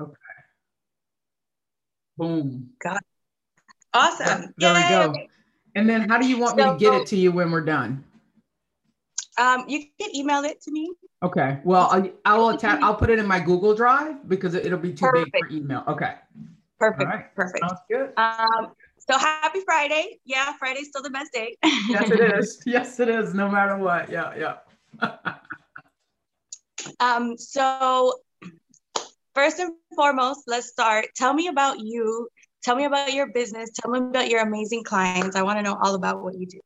Okay. Boom. Got it. awesome. There we go. And then how do you want so, me to get it to you when we're done? Um, you can email it to me. Okay. Well, I, I will attach. I'll put it in my Google Drive because it, will be too Perfect. big for email. Okay. Perfect. Perfect. Sounds good. Um, so happy Friday. Yeah, Friday's still the best day. yes, it is. Yes, it is. No matter what. Yeah, yeah. um, so first and foremost, let's start. Tell me about you. Tell me about your business. Tell me about your amazing clients. I want to know all about what you do.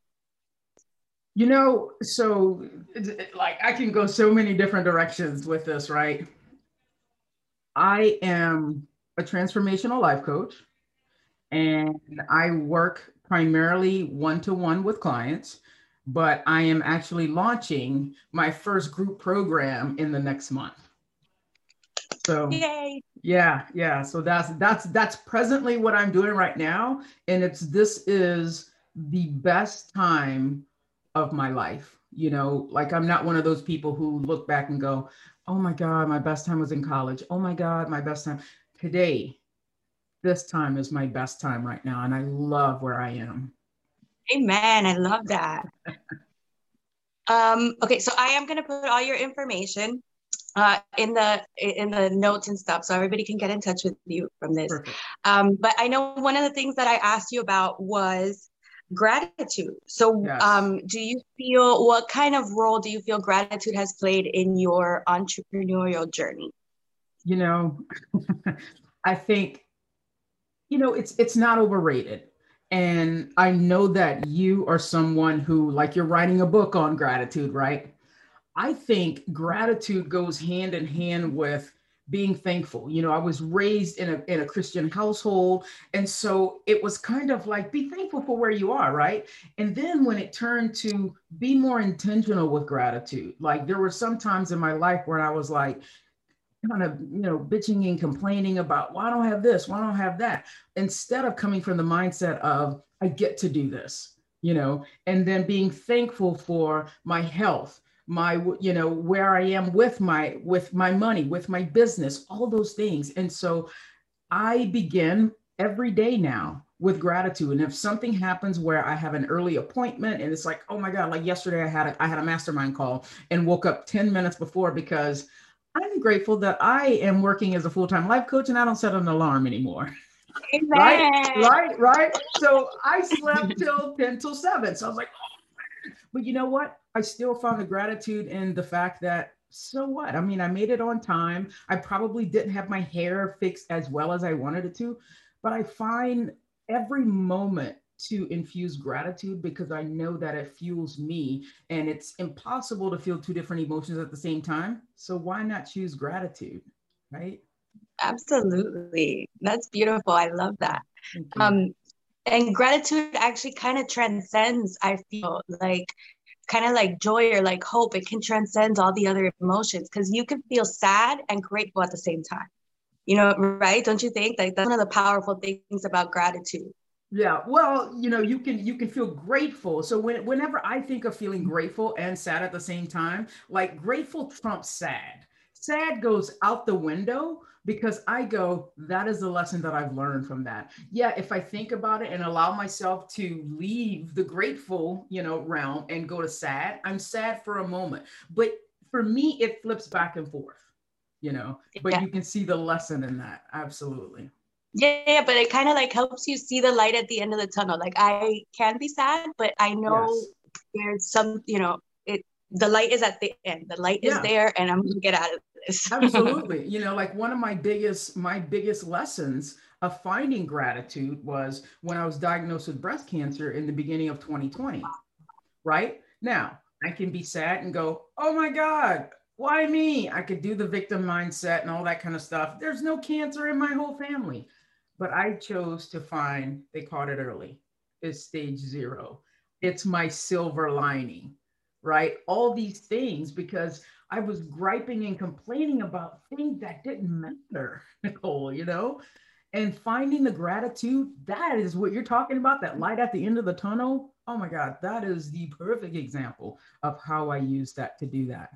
You know, so like I can go so many different directions with this, right? I am a transformational life coach and I work primarily one to one with clients, but I am actually launching my first group program in the next month. So Yay. yeah, yeah. So that's that's that's presently what I'm doing right now. And it's this is the best time of my life. You know, like I'm not one of those people who look back and go, oh my God, my best time was in college. Oh my God, my best time. Today, this time is my best time right now. And I love where I am. Amen. I love that. um, okay, so I am gonna put all your information uh, in the in the notes and stuff, so everybody can get in touch with you from this. Um, but I know one of the things that I asked you about was gratitude. So, yes. um, do you feel what kind of role do you feel gratitude has played in your entrepreneurial journey? You know, I think, you know, it's it's not overrated. And I know that you are someone who, like, you're writing a book on gratitude, right? I think gratitude goes hand in hand with being thankful. You know, I was raised in a in a Christian household, and so it was kind of like be thankful for where you are, right? And then when it turned to be more intentional with gratitude, like there were some times in my life where I was like, kind of you know bitching and complaining about why well, I don't have this, why I don't I have that, instead of coming from the mindset of I get to do this, you know, and then being thankful for my health my you know where i am with my with my money with my business all those things. And so i begin every day now with gratitude. And if something happens where i have an early appointment and it's like oh my god like yesterday i had a, i had a mastermind call and woke up 10 minutes before because i'm grateful that i am working as a full-time life coach and i don't set an alarm anymore. Amen. right? Right? Right so i slept till 10 till 7 so i was like oh. but you know what I still found the gratitude in the fact that so what? I mean, I made it on time. I probably didn't have my hair fixed as well as I wanted it to, but I find every moment to infuse gratitude because I know that it fuels me and it's impossible to feel two different emotions at the same time. So why not choose gratitude? Right? Absolutely. That's beautiful. I love that. Um, and gratitude actually kind of transcends, I feel like kind of like joy or like hope it can transcend all the other emotions because you can feel sad and grateful at the same time. You know right? Don't you think? Like that's one of the powerful things about gratitude. Yeah well you know you can you can feel grateful. So when, whenever i think of feeling grateful and sad at the same time like grateful trumps sad sad goes out the window because I go, that is the lesson that I've learned from that. Yeah, if I think about it and allow myself to leave the grateful, you know, realm and go to sad, I'm sad for a moment. But for me, it flips back and forth, you know, but yeah. you can see the lesson in that. Absolutely. Yeah, but it kind of like helps you see the light at the end of the tunnel. Like I can be sad, but I know yes. there's some, you know, it the light is at the end. The light yeah. is there and I'm gonna get out of this. Absolutely. You know, like one of my biggest, my biggest lessons of finding gratitude was when I was diagnosed with breast cancer in the beginning of 2020. Right now, I can be sad and go, oh my God, why me? I could do the victim mindset and all that kind of stuff. There's no cancer in my whole family. But I chose to find, they caught it early, It's stage zero. It's my silver lining, right? All these things because I was griping and complaining about things that didn't matter, Nicole, you know? And finding the gratitude, that is what you're talking about, that light at the end of the tunnel. Oh my God, that is the perfect example of how I use that to do that.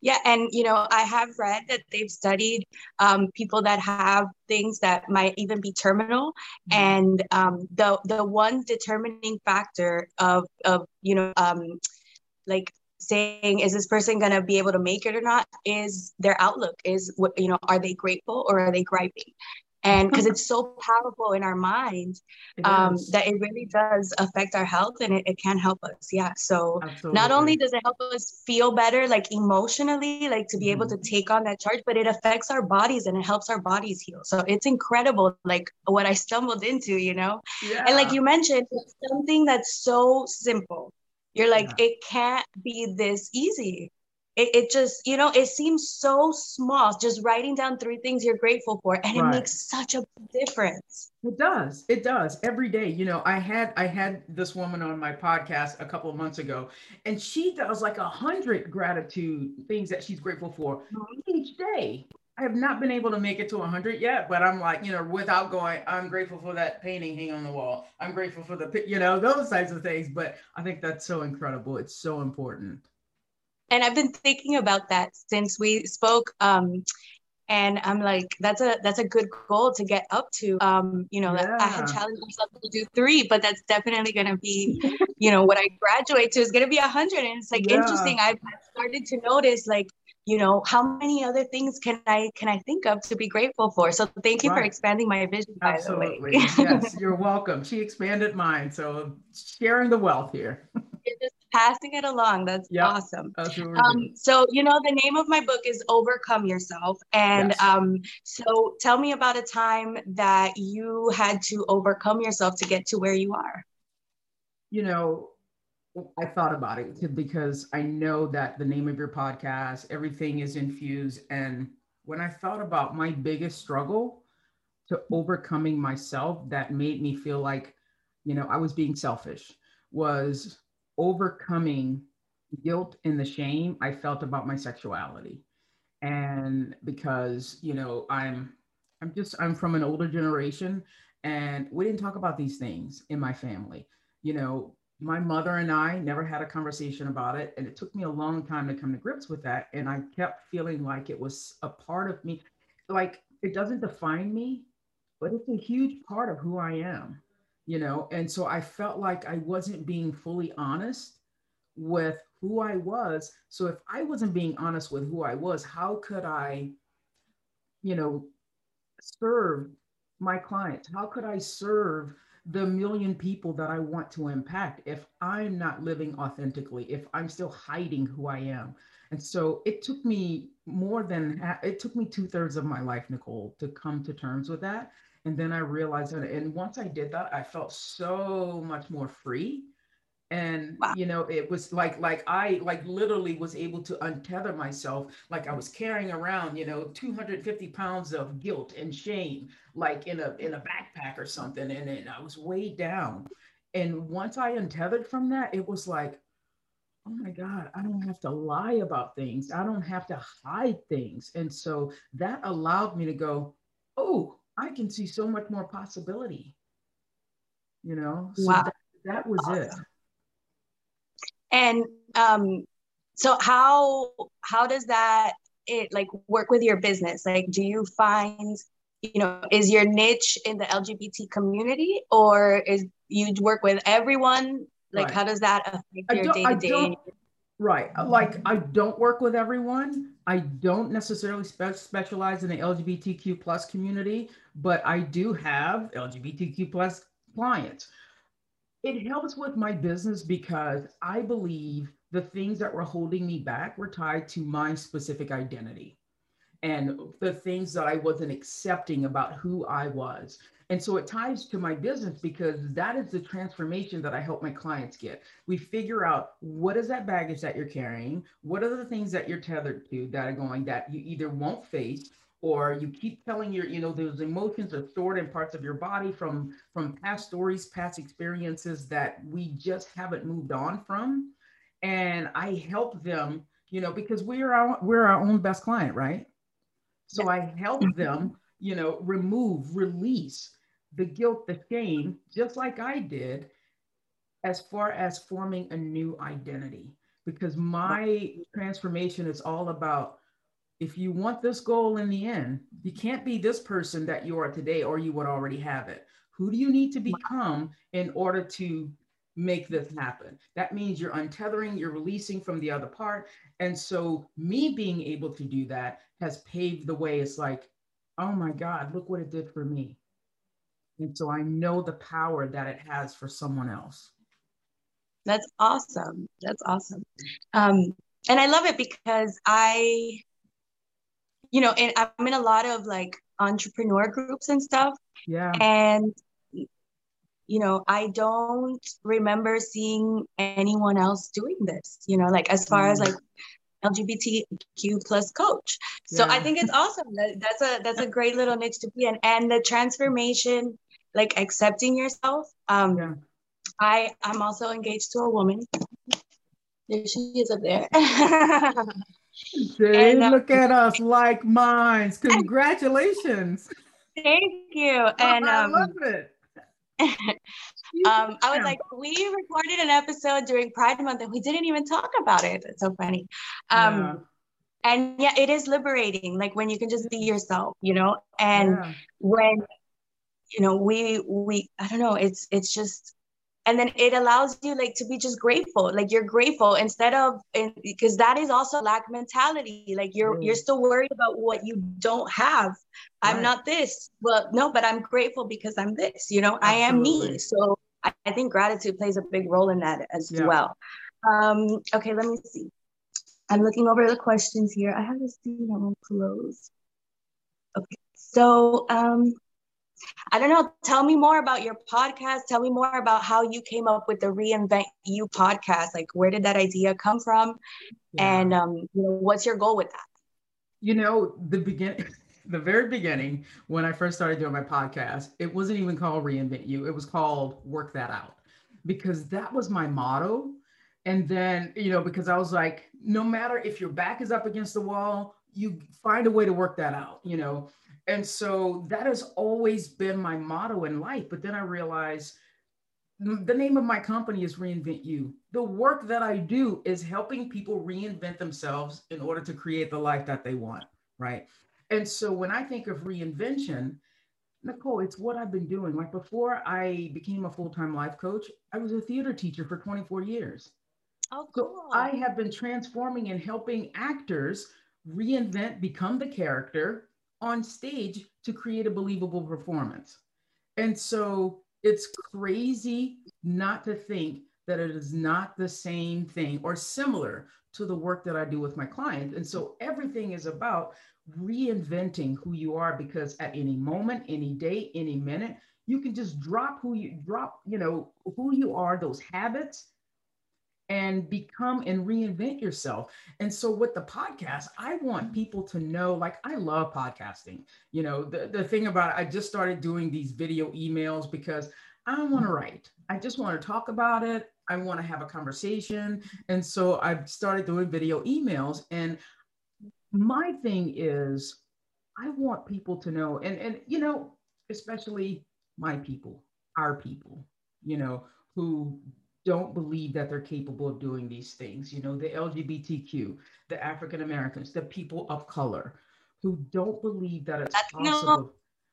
Yeah, and you know, I have read that they've studied um, people that have things that might even be terminal, mm-hmm. and um, the the one determining factor of of you know um, like saying is this person going to be able to make it or not is their outlook is what you know are they grateful or are they griping and because it's so powerful in our minds um, that it really does affect our health and it, it can help us yeah so Absolutely. not only does it help us feel better like emotionally like to be mm-hmm. able to mm-hmm. take on that charge but it affects our bodies and it helps our bodies heal so it's incredible like what i stumbled into you know yeah. and like you mentioned something that's so simple you're like yeah. it can't be this easy. It, it just you know it seems so small. Just writing down three things you're grateful for and right. it makes such a difference. It does. It does. Every day. You know i had i had this woman on my podcast a couple of months ago and she does like a hundred gratitude things that she's grateful for mm-hmm. each day I have not been able to make it to 100 yet, but I'm like, you know, without going, I'm grateful for that painting hanging on the wall. I'm grateful for the, you know, those types of things. But I think that's so incredible. It's so important and I've been thinking about that since we spoke. Um, and I'm like, that's a that's a good goal to get up to. Um, you know, yeah. I had challenged myself to do three, but that's definitely gonna be, you know, what I graduate to is gonna be a hundred. And it's like yeah. interesting. I've started to notice like, you know, how many other things can I can I think of to be grateful for? So thank you right. for expanding my vision. Absolutely. yes, you're welcome. She expanded mine. So sharing the wealth here. Just passing it along. That's yep. awesome. Um, so, you know, the name of my book is Overcome Yourself. And yes. um, so tell me about a time that you had to overcome yourself to get to where you are. You know, I thought about it because I know that the name of your podcast, everything is infused. And when I thought about my biggest struggle to overcoming myself that made me feel like, you know, I was being selfish was overcoming guilt and the shame I felt about my sexuality. And because, you know, I'm I'm just I'm from an older generation and we didn't talk about these things in my family. You know, my mother and I never had a conversation about it and it took me a long time to come to grips with that and I kept feeling like it was a part of me. Like it doesn't define me, but it's a huge part of who I am you know? And so i felt like i wasn't being fully honest with who i was. So if i wasn't being honest with who i was how could i you know serve my clients? How could i serve the million people that i want to impact if i'm not living authentically if i'm still hiding who i am and so it took me more than it took me two thirds of my life nicole to come to terms with that and then I realized that, and once I did that, I felt so much more free. And wow. you know, it was like like I like literally was able to untether myself, like I was carrying around, you know, 250 pounds of guilt and shame, like in a in a backpack or something, and, and I was weighed down. And once I untethered from that, it was like, oh my God, I don't have to lie about things. I don't have to hide things. And so that allowed me to go, oh, I can see so much more possibility. You know, so wow. that, that was awesome. it. And um, so how how does that it like work with your business? Like, do you find you know is your niche in the LGBT community, or is you work with everyone? Like, right. how does that affect your day to day? Right. Like I don't work with everyone. I don't necessarily spe- specialize in the LGBTQ plus community, but I do have LGBTQ plus clients. It helps with my business because I believe the things that were holding me back were tied to my specific identity and the things that I wasn't accepting about who I was. And so it ties to my business because that is the transformation that I help my clients get. We figure out what is that baggage that you're carrying? What are the things that you're tethered to that are going that you either won't face or you keep telling your, you know, those emotions are stored in parts of your body from from past stories, past experiences that we just haven't moved on from. And I help them, you know, because we're our we're our own best client, right? So I help mm-hmm. them, you know, remove, release the guilt, the shame, just like I did, as far as forming a new identity. because my transformation is all about if you want this goal in the end, you can't be this person that you are today or you would already have it. Who do you need to become in order to make this happen? That means you're untethering, you're releasing from the other part. And so, me being able to do that has paved the way. It's like, oh my God, look what it did for me. And so, I know the power that it has for someone else. That's awesome. That's awesome. Um, and I love it because I, you know, and I'm in a lot of like entrepreneur groups and stuff. Yeah. And, you know, I don't remember seeing anyone else doing this, you know, like as far mm. as like LGBTQ plus coach. So yeah. I think it's awesome. That, that's a that's a great little niche to be in. And the transformation, like accepting yourself. Um yeah. I I'm also engaged to a woman. There she is up there. Jay, and, uh, look at us, like minds. Congratulations. Thank you. And um, I love it. um, I was like, we recorded an episode during Pride Month and we didn't even talk about it. It's so funny. Um, yeah. And yeah, it is liberating, like when you can just be yourself, you know, and yeah. when, you know, we, we, I don't know, it's, it's just, and then it allows you like to be just grateful like you're grateful instead of because that is also lack mentality like you're mm. you're still worried about what you don't have right. i'm not this well no but i'm grateful because i'm this you know Absolutely. i am me so I, I, think gratitude plays a big role in that as yeah. well um okay let me see i'm looking over the questions here i have this thing that won't close okay so um I don't know. Tell me more about your podcast. Tell me more about how you came up with the Reinvent You podcast. Like, where did that idea come from? Yeah. And um, you know, what's your goal with that? You know, the beginning, the very beginning, when I first started doing my podcast, it wasn't even called Reinvent You. It was called Work That Out, because that was my motto. And then, you know, because I was like, no matter if your back is up against the wall, you find a way to work that out, you know and so that has always been my motto in life. But then I realized the name of my company is Reinvent You. The work that I do is helping people reinvent themselves in order to create the life that they want, right? And so when I think of reinvention, Nicole, it's what I've been doing. Like before I became a full time life coach, I was a theater teacher for 24 years. Oh, cool. So I have been transforming and helping actors reinvent, become the character, on stage to create a believable performance. And so it's crazy not to think that it is not the same thing or similar to the work that I do with my clients. And so everything is about reinventing who you are because at any moment, any day, any minute, you can just drop who you drop, you know, who you are, those habits, and become and reinvent yourself. And so with the podcast, I want mm-hmm. people to know like I love podcasting. You know, the, the thing about it, I just started doing these video emails because I don't want to mm-hmm. write. I just want to talk about it. I want to have a conversation. And so I've started doing video emails. And my thing is I want people to know, and and you know, especially my people, our people, you know, who don't believe that they're capable of doing these things. You know, the LGBTQ, the African Americans, the people of color who don't believe that it's possible.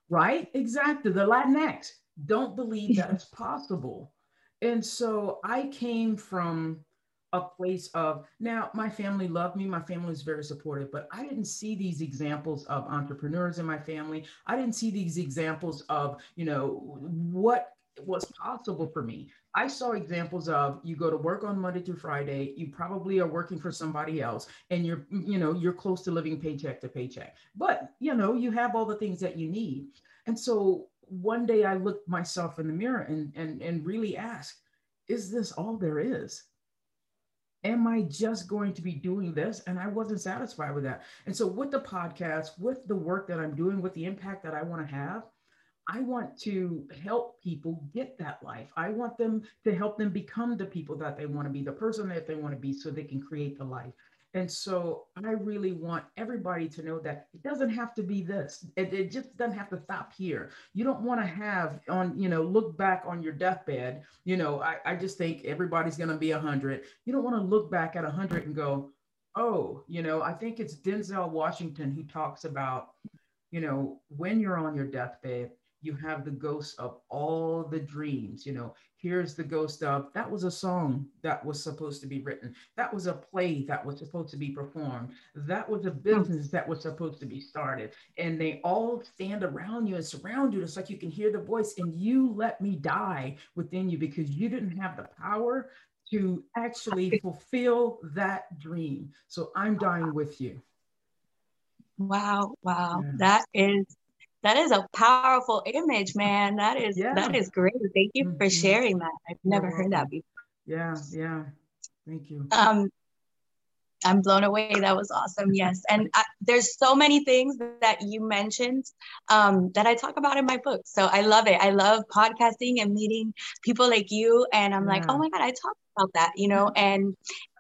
Right? Exactly. The Latinx don't believe that it's possible. And so I came from a place of now my family loved me my family is very supportive but i didn't see these examples of entrepreneurs in my family i didn't see these examples of you know what was possible for me I saw examples of you go to work on Monday through Friday, you probably are working for somebody else and you're, you know, you're close to living paycheck to paycheck. But, you know, you have all the things that you need. And so one day I looked myself in the mirror and and and really asked, is this all there is? Am I just going to be doing this? And I wasn't satisfied with that. And so with the podcast, with the work that I'm doing, with the impact that I want to have, I want to help people get that life. I want them to help them become the people that they want to be, the person that they want to be, so they can create the life. And so I really want everybody to know that it doesn't have to be this. It, it just doesn't have to stop here. You don't want to have on, you know, look back on your deathbed. You know, I, I just think everybody's going to be 100. You don't want to look back at 100 and go, oh, you know, I think it's Denzel Washington who talks about, you know, when you're on your deathbed, you have the ghost of all the dreams. You know, here's the ghost of that was a song that was supposed to be written, that was a play that was supposed to be performed, that was a hmm. business that was supposed to be started. And they all stand around you and surround you. It's like you can hear the voice, and you let me die within you because you didn't have the power to actually fulfill that dream. So I'm dying with you. Wow, wow. Yeah. That is that is a powerful image, man. That is yeah. that is great. Thank you mm-hmm. for sharing that. I've never heard that before. Yeah, yeah. Thank you. Um I'm blown away. That was awesome. Yes. And I, there's so many things that you mentioned um, that I talk about in my book. So I love it. I love podcasting and meeting people like you. And I'm yeah. like, oh my God, I talk about that, you know? And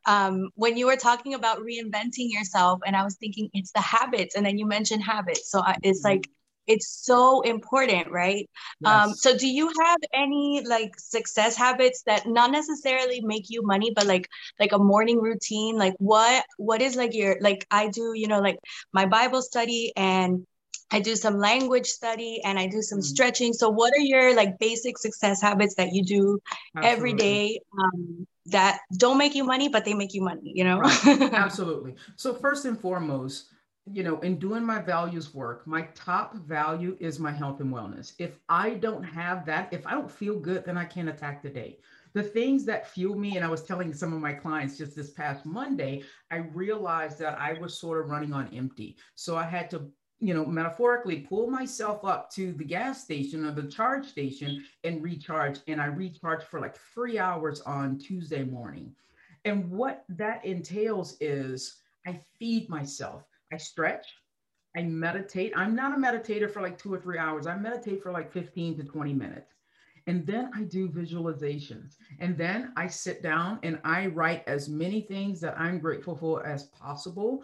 um, when you were talking about reinventing yourself, and I was thinking it's the habits, and then you mentioned habits. So I, it's mm-hmm. like, it's so important right um, yes. um so do you have any like success habits that not necessarily make you money but like like a morning routine like what what is like your like i do you know like my bible study and I do some language study and I do some mm. stretching. So, what are your like basic success habits that you do Absolutely. every day um, that don't make you money, but they make you money? You know? Right. Absolutely. So, first and foremost, you know, in doing my values work, my top value is my health and wellness. If I don't have that, if I don't feel good, then I can't attack the day. The things that fuel me, and I was telling some of my clients just this past Monday, I realized that I was sort of running on empty. So I had to, you know, metaphorically pull myself up to the gas station or the charge station and recharge. And I recharged for like three hours on Tuesday morning. And what that entails is I feed myself. I stretch, I meditate. I'm not a meditator for like two or three hours. I meditate for like 15 to 20 minutes. And then I do visualizations. And then I sit down and I write as many things that I'm grateful for as possible.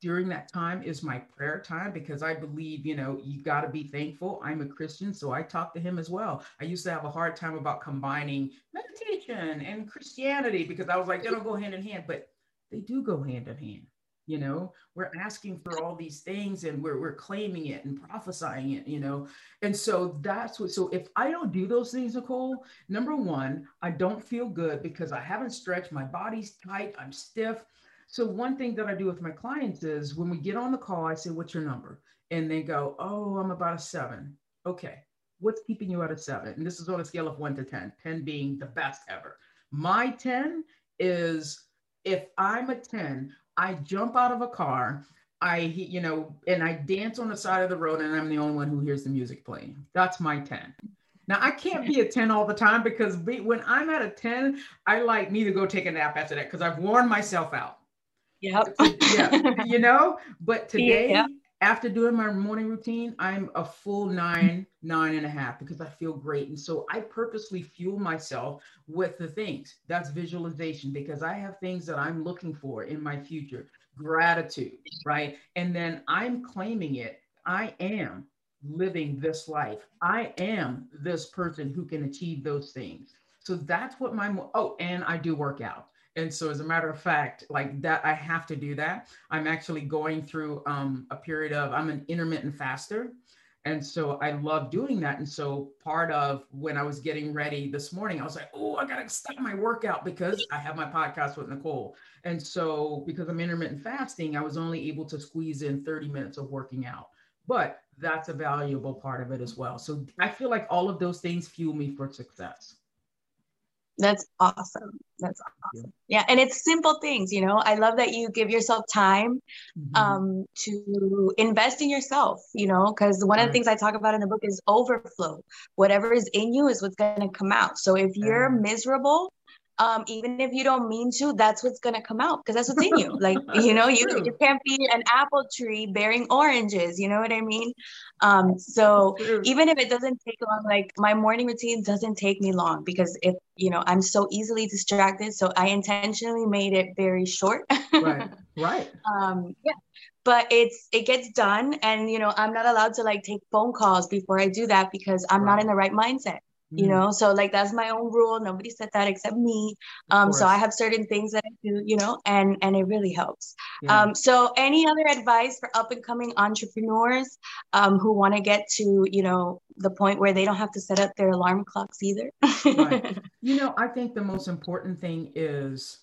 During that time is my prayer time because I believe, you know, you got to be thankful. I'm a Christian, so I talk to him as well. I used to have a hard time about combining meditation and Christianity because I was like, they don't go hand in hand, but they do go hand in hand you know we're asking for all these things and we're, we're claiming it and prophesying it you know? And so that's what so if i don't do those things nicole number one i don't feel good because i haven't stretched my body's tight i'm stiff. So one thing that i do with my clients is when we get on the call i say what's your number? And they go oh i'm about a seven. Okay what's keeping you at a seven? And this is on a scale of one to 10 10 being the best ever. My 10 is if i'm a 10 I jump out of a car, I, you know, and I dance on the side of the road, and I'm the only one who hears the music playing. That's my 10. Now, I can't be a 10 all the time because when I'm at a 10, I like need to go take a nap after that because I've worn myself out. Yep. yeah. You know, but today, after doing my morning routine, I'm a full nine, nine and a half because I feel great. And so I purposely fuel myself with the things that's visualization because I have things that I'm looking for in my future, gratitude, right? And then I'm claiming it. I am living this life. I am this person who can achieve those things. So that's what my, oh, and I do work out. And so, as a matter of fact, like that, I have to do that. I'm actually going through um, a period of, I'm an intermittent faster. And so I love doing that. And so part of when I was getting ready this morning, I was like, oh, I got to stop my workout because I have my podcast with Nicole. And so because I'm intermittent fasting, I was only able to squeeze in 30 minutes of working out. But that's a valuable part of it as well. So I feel like all of those things fuel me for success. That's awesome. That's awesome. Yeah. And it's simple things, you know. I love that you give yourself time mm-hmm. um, to invest in yourself, you know, because one right. of the things I talk about in the book is overflow. Whatever is in you is what's going to come out. So if you're miserable, um, even if you don't mean to, that's what's gonna come out because that's what's in you. Like, you know, you, you can't be an apple tree bearing oranges, you know what I mean? Um, so even if it doesn't take long, like my morning routine doesn't take me long because if you know, I'm so easily distracted. So I intentionally made it very short. right. Right. Um, yeah but it's it gets done and you know i'm not allowed to like take phone calls before i do that because i'm right. not in the right mindset you mm. know so like that's my own rule nobody said that except me um so i have certain things that i do you know and and it really helps yeah. um so any other advice for up and coming entrepreneurs um who want to get to you know the point where they don't have to set up their alarm clocks either right. you know i think the most important thing is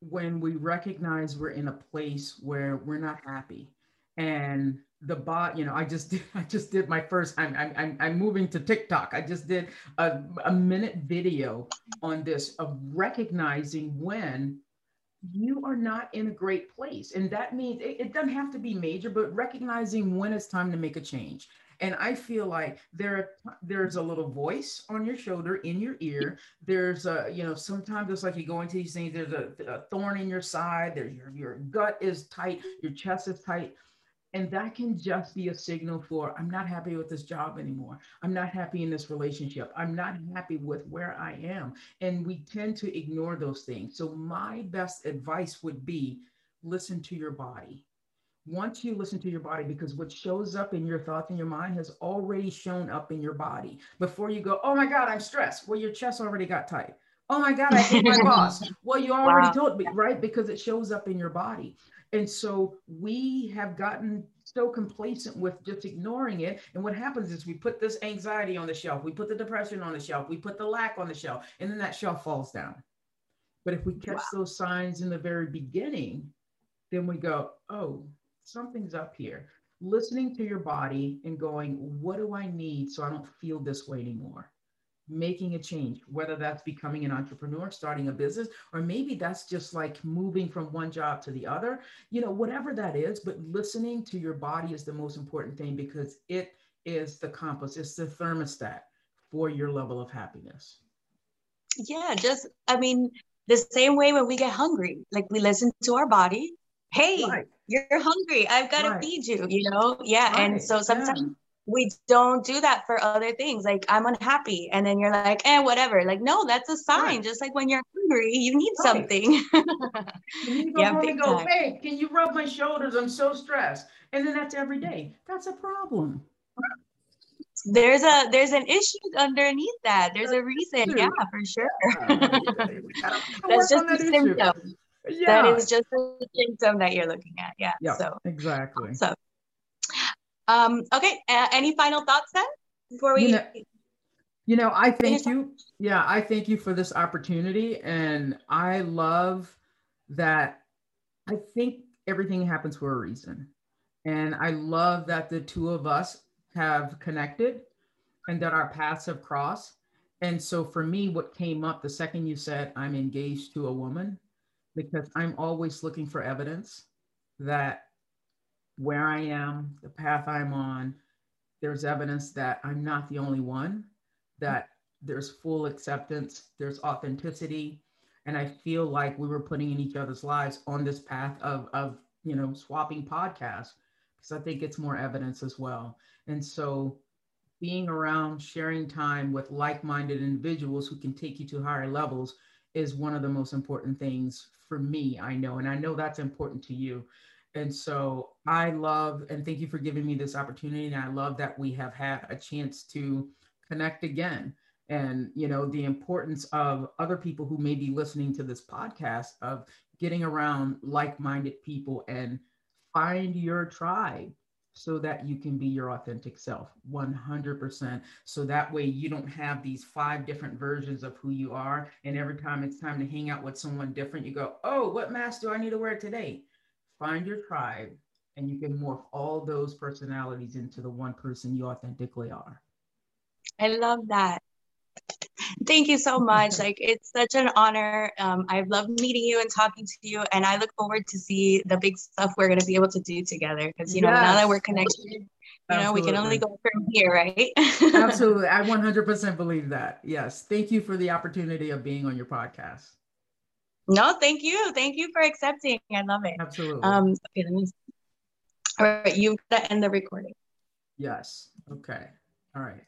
when we recognize we're in a place where we're not happy and the bot you know i just did i just did my first i'm i'm, I'm moving to tiktok. I just did a, a minute video on this of recognizing when you are not in a great place. And that means it, it doesn't have to be major but recognizing when it's time to make a change. And i feel like there there's a little voice on your shoulder in your ear. There's a you know sometimes it's like you go into these things there's a, a thorn in your side there's your, your gut is tight your chest is tight and that can just be a signal for I'm not happy with this job anymore. I'm not happy in this relationship. I'm not happy with where I am. And we tend to ignore those things. So, my best advice would be listen to your body. Once you listen to your body, because what shows up in your thoughts and your mind has already shown up in your body. Before you go, oh my God, I'm stressed. Well, your chest already got tight. Oh my God, I hate my boss. Well, you already wow. told me, right? Because it shows up in your body. And so we have gotten so complacent with just ignoring it. And what happens is we put this anxiety on the shelf, we put the depression on the shelf, we put the lack on the shelf, and then that shelf falls down. But if we catch wow. those signs in the very beginning, then we go, oh, something's up here. Listening to your body and going, what do I need so I don't feel this way anymore? Making a change, whether that's becoming an entrepreneur, starting a business, or maybe that's just like moving from one job to the other, you know, whatever that is. But listening to your body is the most important thing because it is the compass, it's the thermostat for your level of happiness. Yeah, just, I mean, the same way when we get hungry, like we listen to our body. Hey, right. you're hungry. I've got to right. feed you, you know? Yeah. Right. And so sometimes. Yeah we don't do that for other things. Like I'm unhappy, and then you're like, eh, whatever. Like, no, that's a sign. Right. Just like when you're hungry, you need right. something. you go yeah, big go, time. hey, can you rub my shoulders? I'm so stressed. And then that's every day. That's a problem. There's a there's an issue underneath that. There's a reason. Yeah, for sure. that's just a symptom. Yeah. That is just a symptom that you're looking at. Yeah. yeah so exactly. So um, okay. Uh, any final thoughts then before we? You know, you know, I thank you. Yeah, I thank you for this opportunity, and I love that. I think everything happens for a reason, and I love that the two of us have connected, and that our paths have crossed. And so for me, what came up the second you said I'm engaged to a woman, because I'm always looking for evidence that where I am, the path I'm on, there's evidence that I'm not the only one, that there's full acceptance, there's authenticity. And I feel like we were putting in each other's lives on this path of, of you know, swapping podcasts, because I think it's more evidence as well. And so being around, sharing time with like minded individuals who can take you to higher levels is one of the most important things for me, I know. And I know that's important to you. And so I love and thank you for giving me this opportunity. And I love that we have had a chance to connect again. And you know, the importance of other people who may be listening to this podcast of getting around like-minded people and find your tribe so that you can be your authentic self 100% so that way you don't have these five different versions of who you are and every time it's time to hang out with someone different you go oh what mask do i need to wear today find your tribe, and you can morph all those personalities into the one person you authentically are. I love that. Thank you so much. like it's such an honor. Um, I've loved meeting you and talking to you, and I look forward to see the big stuff we're going to be able to do together. Because you know yes. now that we're connected, you Absolutely. know we can only go from here, right? Absolutely, I 100% believe that. Yes, thank you for the opportunity of being on your podcast. No, thank you. Thank you for accepting. I love it. Absolutely. Um, okay, let me. All right, you've got to end the recording. Yes. Okay. All right.